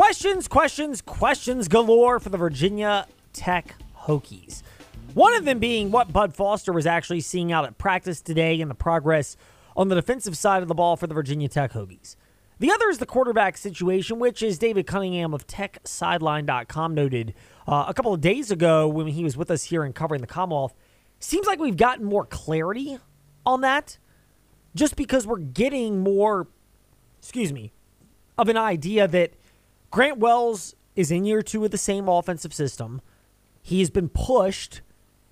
Questions, questions, questions galore for the Virginia Tech Hokies. One of them being what Bud Foster was actually seeing out at practice today and the progress on the defensive side of the ball for the Virginia Tech Hokies. The other is the quarterback situation, which, is David Cunningham of TechSideline.com noted uh, a couple of days ago when he was with us here and covering the Commonwealth, seems like we've gotten more clarity on that just because we're getting more, excuse me, of an idea that Grant Wells is in year two of the same offensive system. He has been pushed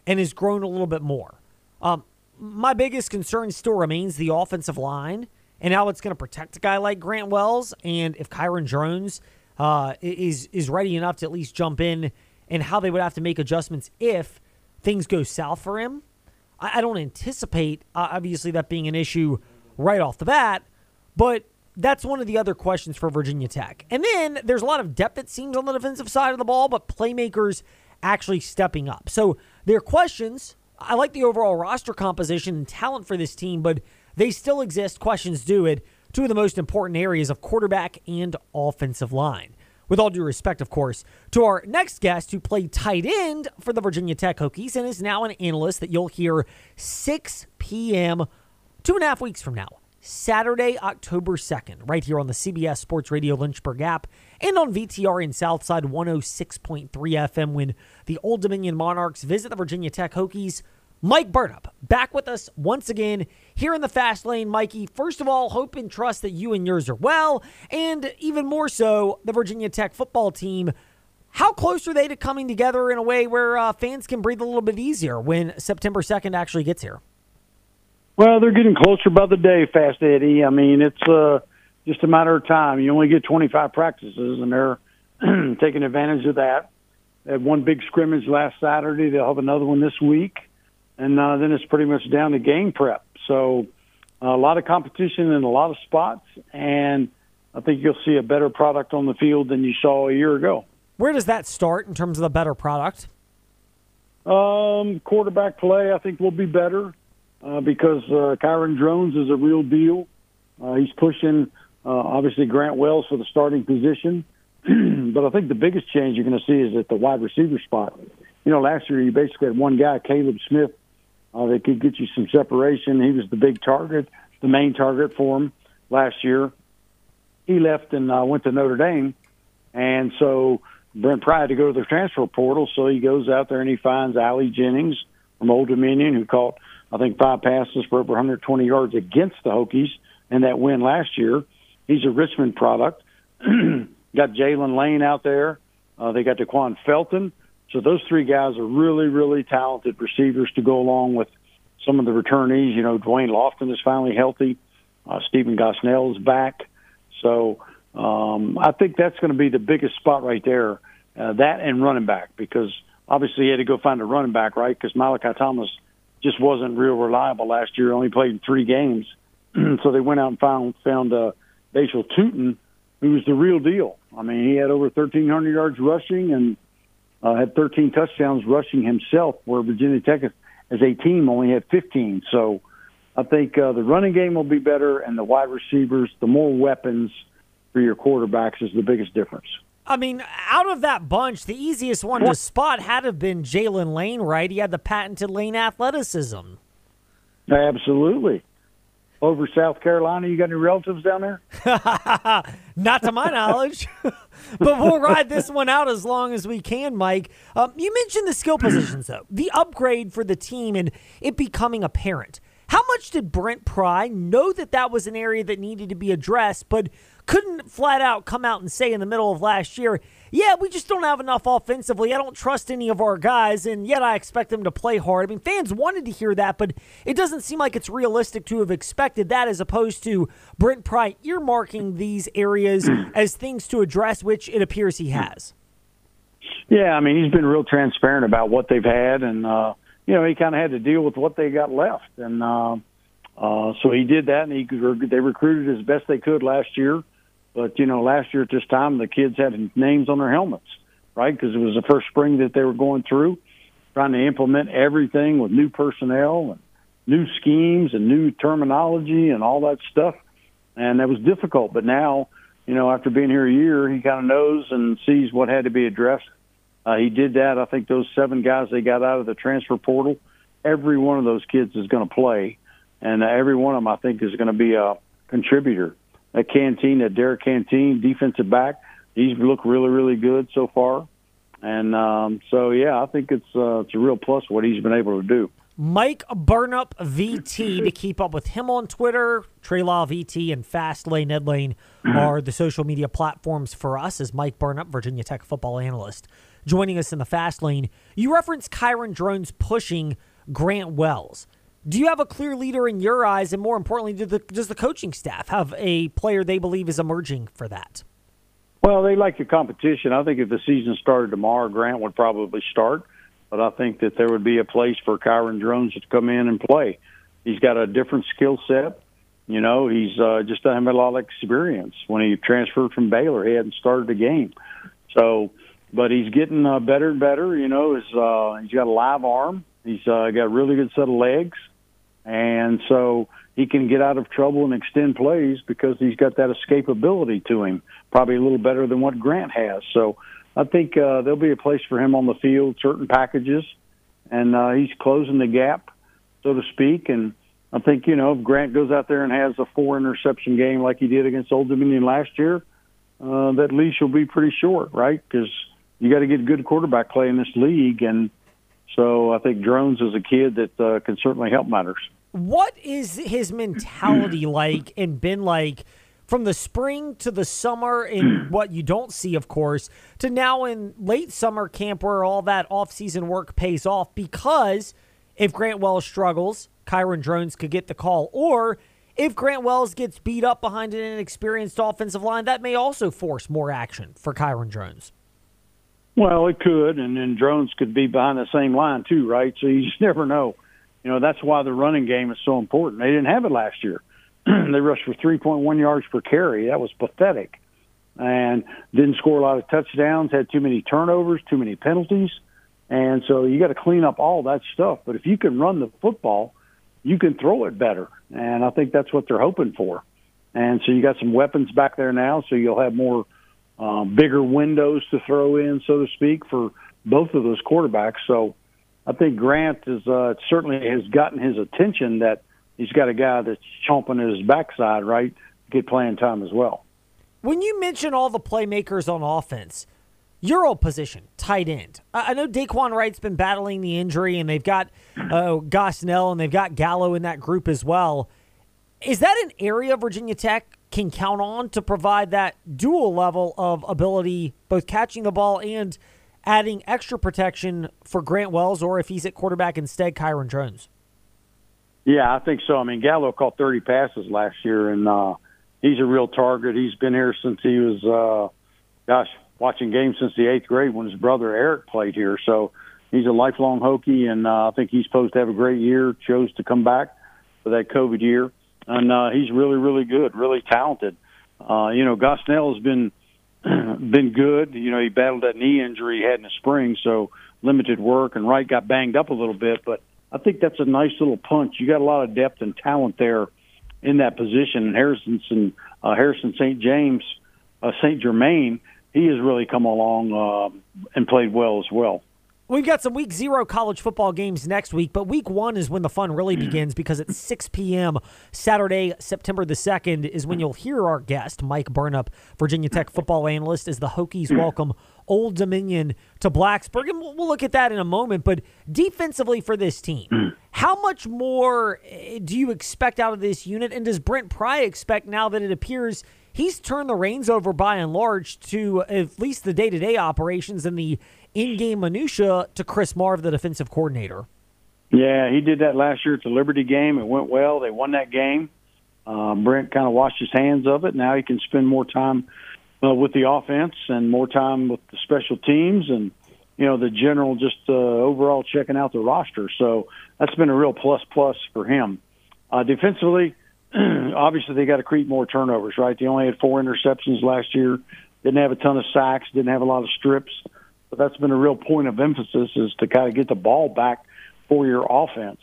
and has grown a little bit more. Um, my biggest concern still remains the offensive line and how it's going to protect a guy like Grant Wells, and if Kyron Drones uh, is is ready enough to at least jump in, and how they would have to make adjustments if things go south for him. I, I don't anticipate uh, obviously that being an issue right off the bat, but that's one of the other questions for Virginia Tech. And then there's a lot of depth, it seems, on the defensive side of the ball, but playmakers actually stepping up. So there are questions. I like the overall roster composition and talent for this team, but they still exist. Questions do it. Two of the most important areas of quarterback and offensive line. With all due respect, of course, to our next guest who played tight end for the Virginia Tech Hokies and is now an analyst that you'll hear 6 p.m. two and a half weeks from now. Saturday, October 2nd, right here on the CBS Sports Radio Lynchburg app and on VTR in Southside 106.3 FM when the Old Dominion Monarchs visit the Virginia Tech Hokies. Mike Burnop back with us once again here in the fast lane. Mikey, first of all, hope and trust that you and yours are well, and even more so, the Virginia Tech football team. How close are they to coming together in a way where uh, fans can breathe a little bit easier when September 2nd actually gets here? Well, they're getting closer by the day, Fast Eddie. I mean, it's uh, just a matter of time. You only get 25 practices, and they're taking advantage of that. They had one big scrimmage last Saturday. They'll have another one this week and uh, then it's pretty much down to game prep. So a lot of competition in a lot of spots, and I think you'll see a better product on the field than you saw a year ago. Where does that start in terms of the better product? Um, quarterback play, I think, will be better uh, because uh, Kyron Drones is a real deal. Uh, he's pushing, uh, obviously, Grant Wells for the starting position. but I think the biggest change you're going to see is at the wide receiver spot. You know, last year you basically had one guy, Caleb Smith, uh, they could get you some separation. He was the big target, the main target for him last year. He left and uh, went to Notre Dame, and so Brent Pry had to go to the transfer portal. So he goes out there and he finds Ali Jennings from Old Dominion, who caught I think five passes for over 120 yards against the Hokies in that win last year. He's a Richmond product. got Jaylin Lane out there. Uh, they got Da'Quan Felton, so those three guys are really, really talented receivers to go along with some of the returnees. You know, Da'Wain Lofton is finally healthy. Uh, Stephen Gosnell is back. So um, I think that's going to be the biggest spot right there. Uh, that and running back because obviously he had to go find a running back, right? Because Malachi Thomas just wasn't real reliable last year. Only played three games, so they went out and found found uh, Bhayshul Tuten, who was the real deal. I mean, he had over 1,300 yards rushing and uh, had 13 touchdowns rushing himself, where Virginia Tech as a team only had 15. So I think uh, the running game will be better, and the wide receivers, the more weapons for your quarterbacks is the biggest difference. I mean, out of that bunch, the easiest one to spot had to have been Jaylin Lane, right? He had the patented lane athleticism. Absolutely over South Carolina? You got any relatives down there? Not to my knowledge. but we'll ride this one out as long as we can, Mike. Um, you mentioned the skill positions, though, the upgrade for the team and it becoming apparent. How much did Brent Pry know that that was an area that needed to be addressed, but couldn't flat out come out and say in the middle of last year, yeah, we just don't have enough offensively. I don't trust any of our guys, and yet I expect them to play hard. I mean, fans wanted to hear that, but it doesn't seem like it's realistic to have expected that as opposed to Brent Pry earmarking these areas as things to address, which it appears he has. Yeah, I mean, he's been real transparent about what they've had, and, uh, you know, he kind of had to deal with what they got left. And uh, uh, so he did that, and he they recruited as best they could last year. But you know, last year at this time, the kids had names on their helmets, right? Because it was the first spring that they were going through, trying to implement everything with new personnel and new schemes and new terminology and all that stuff, and that was difficult. But now you know, after being here a year, he kind of knows and sees what had to be addressed. Uh, he did that. I think those seven guys they got out of the transfer portal, every one of those kids is going to play, and every one of them I think is going to be a contributor. That Canteen, that Derek Canteen, defensive back, he's looked really, really good so far. And um, so, yeah, I think it's uh, it's a real plus what he's been able to do. Mike Burnop VT to keep up with him on Twitter. Trey Law VT and Fastlane Ed Lane are the social media platforms for us as Mike Burnop, Virginia Tech football analyst, joining us in the fast lane. You referenced Kyron Drones pushing Grant Wells. Do you have a clear leader in your eyes, and more importantly, do the, does the coaching staff have a player they believe is emerging for that? Well, they like the competition. I think if the season started tomorrow, Grant would probably start but I think that there would be a place for Kyron Drones to come in and play. He's got a different skill set. You know, he's uh, just doesn't have a lot of experience. When he transferred from Baylor, he hadn't started a game. So, but he's getting uh, better and better. You know, he's, uh, he's got a live arm. He's uh, got a really good set of legs, and so he can get out of trouble and extend plays because he's got that escapability to him. Probably a little better than what Grant has. So I think uh, there'll be a place for him on the field, certain packages, and uh, he's closing the gap, so to speak. And I think you know if Grant goes out there and has a four interception game like he did against Old Dominion last year, uh, that leash will be pretty short, right? Because you got to get good quarterback play in this league, and so I think Drones is a kid that uh, can certainly help matters. What is his mentality like and been like? from the spring to the summer and what you don't see, of course, to now in late summer camp where all that off-season work pays off because if Grant Wells struggles, Kyron Drones could get the call. Or if Grant Wells gets beat up behind an inexperienced offensive line, that may also force more action for Kyron Drones. Well, it could, and then Drones could be behind the same line too, right? So you just never know. You know, that's why the running game is so important. They didn't have it last year. they rushed for 3.1 yards per carry. That was pathetic. And didn't score a lot of touchdowns, had too many turnovers, too many penalties. And so you got to clean up all that stuff. But if you can run the football, you can throw it better. And I think that's what they're hoping for. And so you got some weapons back there now, so you'll have more um, bigger windows to throw in, so to speak, for both of those quarterbacks. So I think Grant is uh, certainly has gotten his attention that he's got a guy that's chomping at his backside, right? Get playing time as well. When you mention all the playmakers on offense, your old position, tight end. I know Dae'Quan Wright's been battling the injury, and they've got uh, Gosnell and they've got Gallo in that group as well. Is that an area of Virginia Tech can count on to provide that dual level of ability, both catching the ball and adding extra protection for Grant Wells, or if he's at quarterback instead, Kyron Drones? Yeah, I think so. I mean, Gallo caught 30 passes last year, and uh, he's a real target. He's been here since he was, uh, gosh, watching games since the eighth grade when his brother Eric played here. So he's a lifelong Hokie, and uh, I think he's supposed to have a great year. Chose to come back for that COVID year, and uh, he's really, really good, really talented. Uh, you know, Gosnell has been been good. You know, he battled that knee injury he had in the spring, so limited work, and Wright got banged up a little bit, but I think that's a nice little punch. You got a lot of depth and talent there in that position. And Harrison, uh, Harrison St. James, uh, St. Germain, he has really come along uh, and played well as well. We've got some week zero college football games next week, but week one is when the fun really mm. begins because at 6 p.m. Saturday, September the 2nd, is when you'll hear our guest, Mike Burnop, Virginia Tech football analyst, as the Hokies mm. welcome Old Dominion to Blacksburg. And we'll look at that in a moment. But defensively for this team, mm. how much more eh, do you expect out of this unit? And does Brent Pry expect now that it appears he's turned the reins over by and large to at least the day to day operations and the in-game minutia to Chris Marve, the defensive coordinator. Yeah, he did that last year at the Liberty game. It went well. They won that game. Uh, Brent kind of washed his hands of it. Now he can spend more time uh, with the offense and more time with the special teams and you know the general just uh, overall checking out the roster. So that's been a real plus plus for him. Uh, defensively, obviously they got to create more turnovers. Right? They only had four interceptions last year. Didn't have a ton of sacks. Didn't have a lot of strips. But that's been a real point of emphasis is to kind of get the ball back for your offense.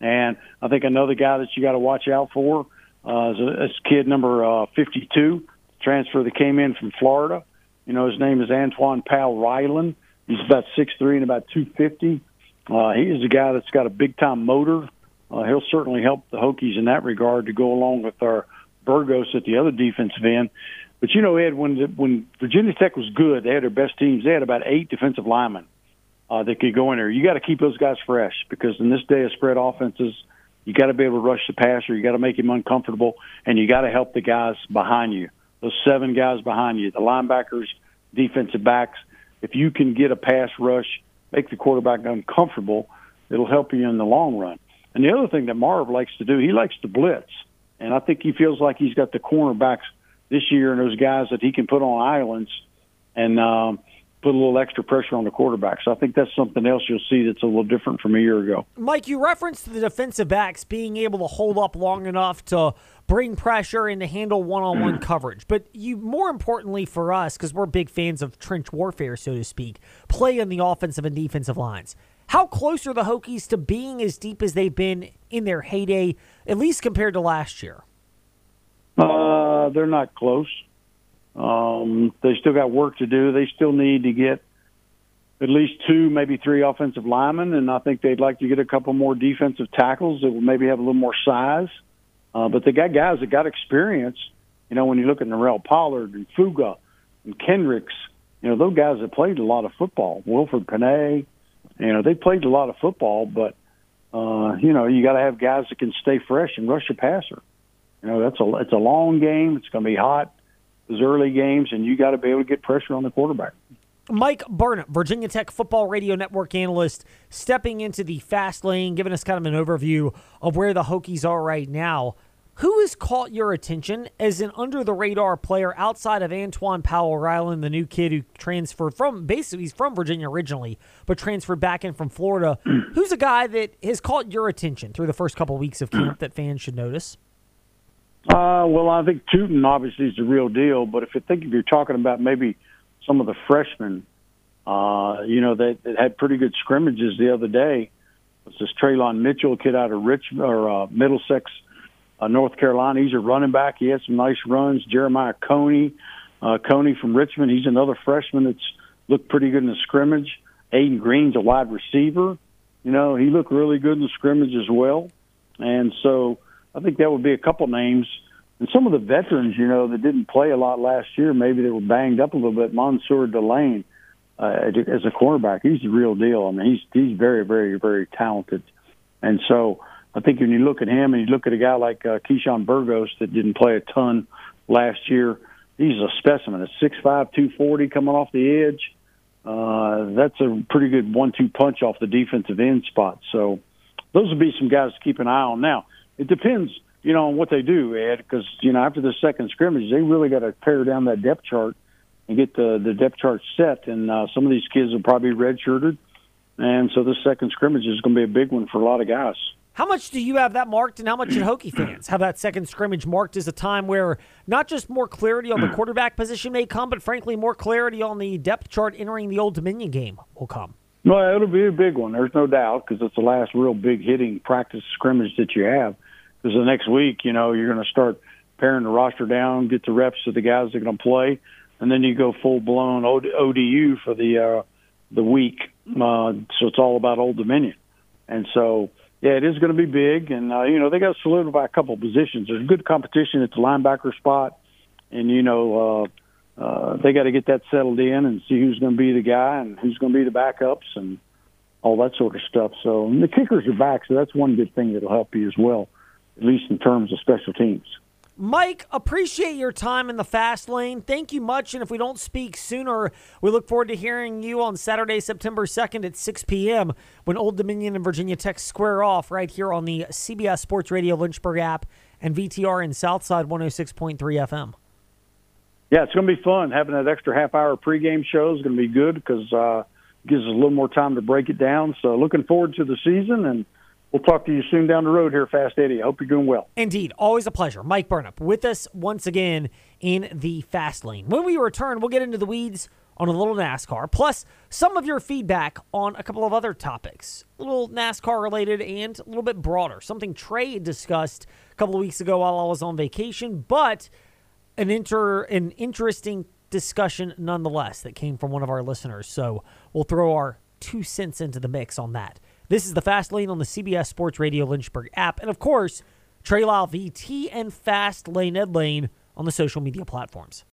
And I think another guy that you got to watch out for uh, is a, is kid number uh, 52, transfer that came in from Florida. You know, his name is Antwaun Powell Ryland. He's about six three and about 250. Uh, he is a guy that's got a big time motor. Uh, he'll certainly help the Hokies in that regard to go along with our Burgos at the other defensive end. But you know, Ed, when when Virginia Tech was good, they had their best teams. They had about eight defensive linemen uh, that could go in there. You got to keep those guys fresh because in this day of spread offenses, you got to be able to rush the passer. You got to make him uncomfortable, and you got to help the guys behind you. Those seven guys behind you, the linebackers, defensive backs. If you can get a pass rush, make the quarterback uncomfortable, it'll help you in the long run. And the other thing that Marve likes to do, he likes to blitz, and I think he feels like he's got the cornerbacks this year and those guys that he can put on islands and um, put a little extra pressure on the quarterback. So I think that's something else you'll see that's a little different from a year ago. Mike, you referenced the defensive backs being able to hold up long enough to bring pressure and to handle one-on-one coverage. But you, more importantly for us, because we're big fans of trench warfare, so to speak, play on the offensive and defensive lines. How close are the Hokies to being as deep as they've been in their heyday, at least compared to last year? Uh, they're not close. Um, they still got work to do. They still need to get at least two, maybe three offensive linemen, and I think they'd like to get a couple more defensive tackles that will maybe have a little more size. Uh, but they got guys that got experience. You know, when you look at Norell Pollard and Fuga and Kendricks, you know, those guys have played a lot of football. Wilfried Pene, you know, they played a lot of football, but, uh, you know, you got to have guys that can stay fresh and rush a passer. You know, that's a it's a long game. It's going to be hot. Those early games, and you got to be able to get pressure on the quarterback. Mike Burnop, Virginia Tech Football Radio Network analyst, stepping into the fast lane, giving us kind of an overview of where the Hokies are right now. Who has caught your attention as an under the radar player outside of Antwaun Powell Ryland, the new kid who transferred from basically he's from Virginia originally, but transferred back in from Florida? Who's a guy that has caught your attention through the first couple of weeks of camp that fans should notice? Uh, well, I think Tuten obviously is the real deal, but if you think if you're talking about maybe some of the freshmen, uh, you know, they, they had pretty good scrimmages the other day. It's this Traylon Mitchell, kid out of Rich or uh, Middlesex, uh, North Carolina. He's a running back. He had some nice runs. Jeremiah Coney, uh, Coney from Richmond. He's another freshman that's looked pretty good in the scrimmage. Ayden Greene's a wide receiver. You know, he looked really good in the scrimmage as well. And so I think that would be a couple names. And some of the veterans, you know, that didn't play a lot last year, maybe they were banged up a little bit. Mansoor Delane, uh, as a cornerback, he's the real deal. I mean, he's he's very, very, very talented. And so I think when you look at him and you look at a guy like uh, Keyshawn Burgos that didn't play a ton last year, he's a specimen. At six five, two forty, coming off the edge. Uh, that's a pretty good one-two punch off the defensive end spot. So those would be some guys to keep an eye on. Now, it depends, you know, on what they do, Ed, because you know after the second scrimmage, they really got to pare down that depth chart and get the the depth chart set. And uh, some of these kids are probably redshirted, and so this second scrimmage is going to be a big one for a lot of guys. How much do you have that marked, and how much should Hokie fans have that second scrimmage marked as a time where not just more clarity on the quarterback position may come, but frankly more clarity on the depth chart entering the Old Dominion game will come? Well, it'll be a big one. There's no doubt because it's the last real big hitting practice scrimmage that you have. Because the next week, you know, you're going to start paring the roster down, get the reps of the guys that are going to play, and then you go full blown ODU for the uh, the week. Uh, so it's all about Old Dominion, and so yeah, it is going to be big. And uh, you know, they got to solidify a couple positions. There's good competition at the linebacker spot, and you know. Uh, uh, they got to get that settled in and see who's going to be the guy and who's going to be the backups and all that sort of stuff. So the kickers are back, so that's one good thing that'll help you as well, at least in terms of special teams. Mike, appreciate your time in the fast lane. Thank you much. And if we don't speak sooner, we look forward to hearing you on Saturday, September 2nd at 6 p.m. when Old Dominion and Virginia Tech square off right here on the CBS Sports Radio Lynchburg app and VTR in Southside 106.3 FM yeah, it's going to be fun. Having that extra half hour pregame show is going to be good because uh, gives us a little more time to break it down. So looking forward to the season, and we'll talk to you soon down the road here, Fast Eddie. I hope you're doing well. Indeed, always a pleasure. Mike Burnop with us once again in the fast lane. When we return, we'll get into the weeds on a little NASCAR, plus some of your feedback on a couple of other topics, a little NASCAR related and a little bit broader. Something Trey discussed a couple of weeks ago while I was on vacation, but an inter an interesting discussion nonetheless that came from one of our listeners. So we'll throw our two cents into the mix on that. This is the Fast Lane on the CBS Sports Radio Lynchburg app, and of course, Lyle VT and Fast Lane Ed Lane on the social media platforms.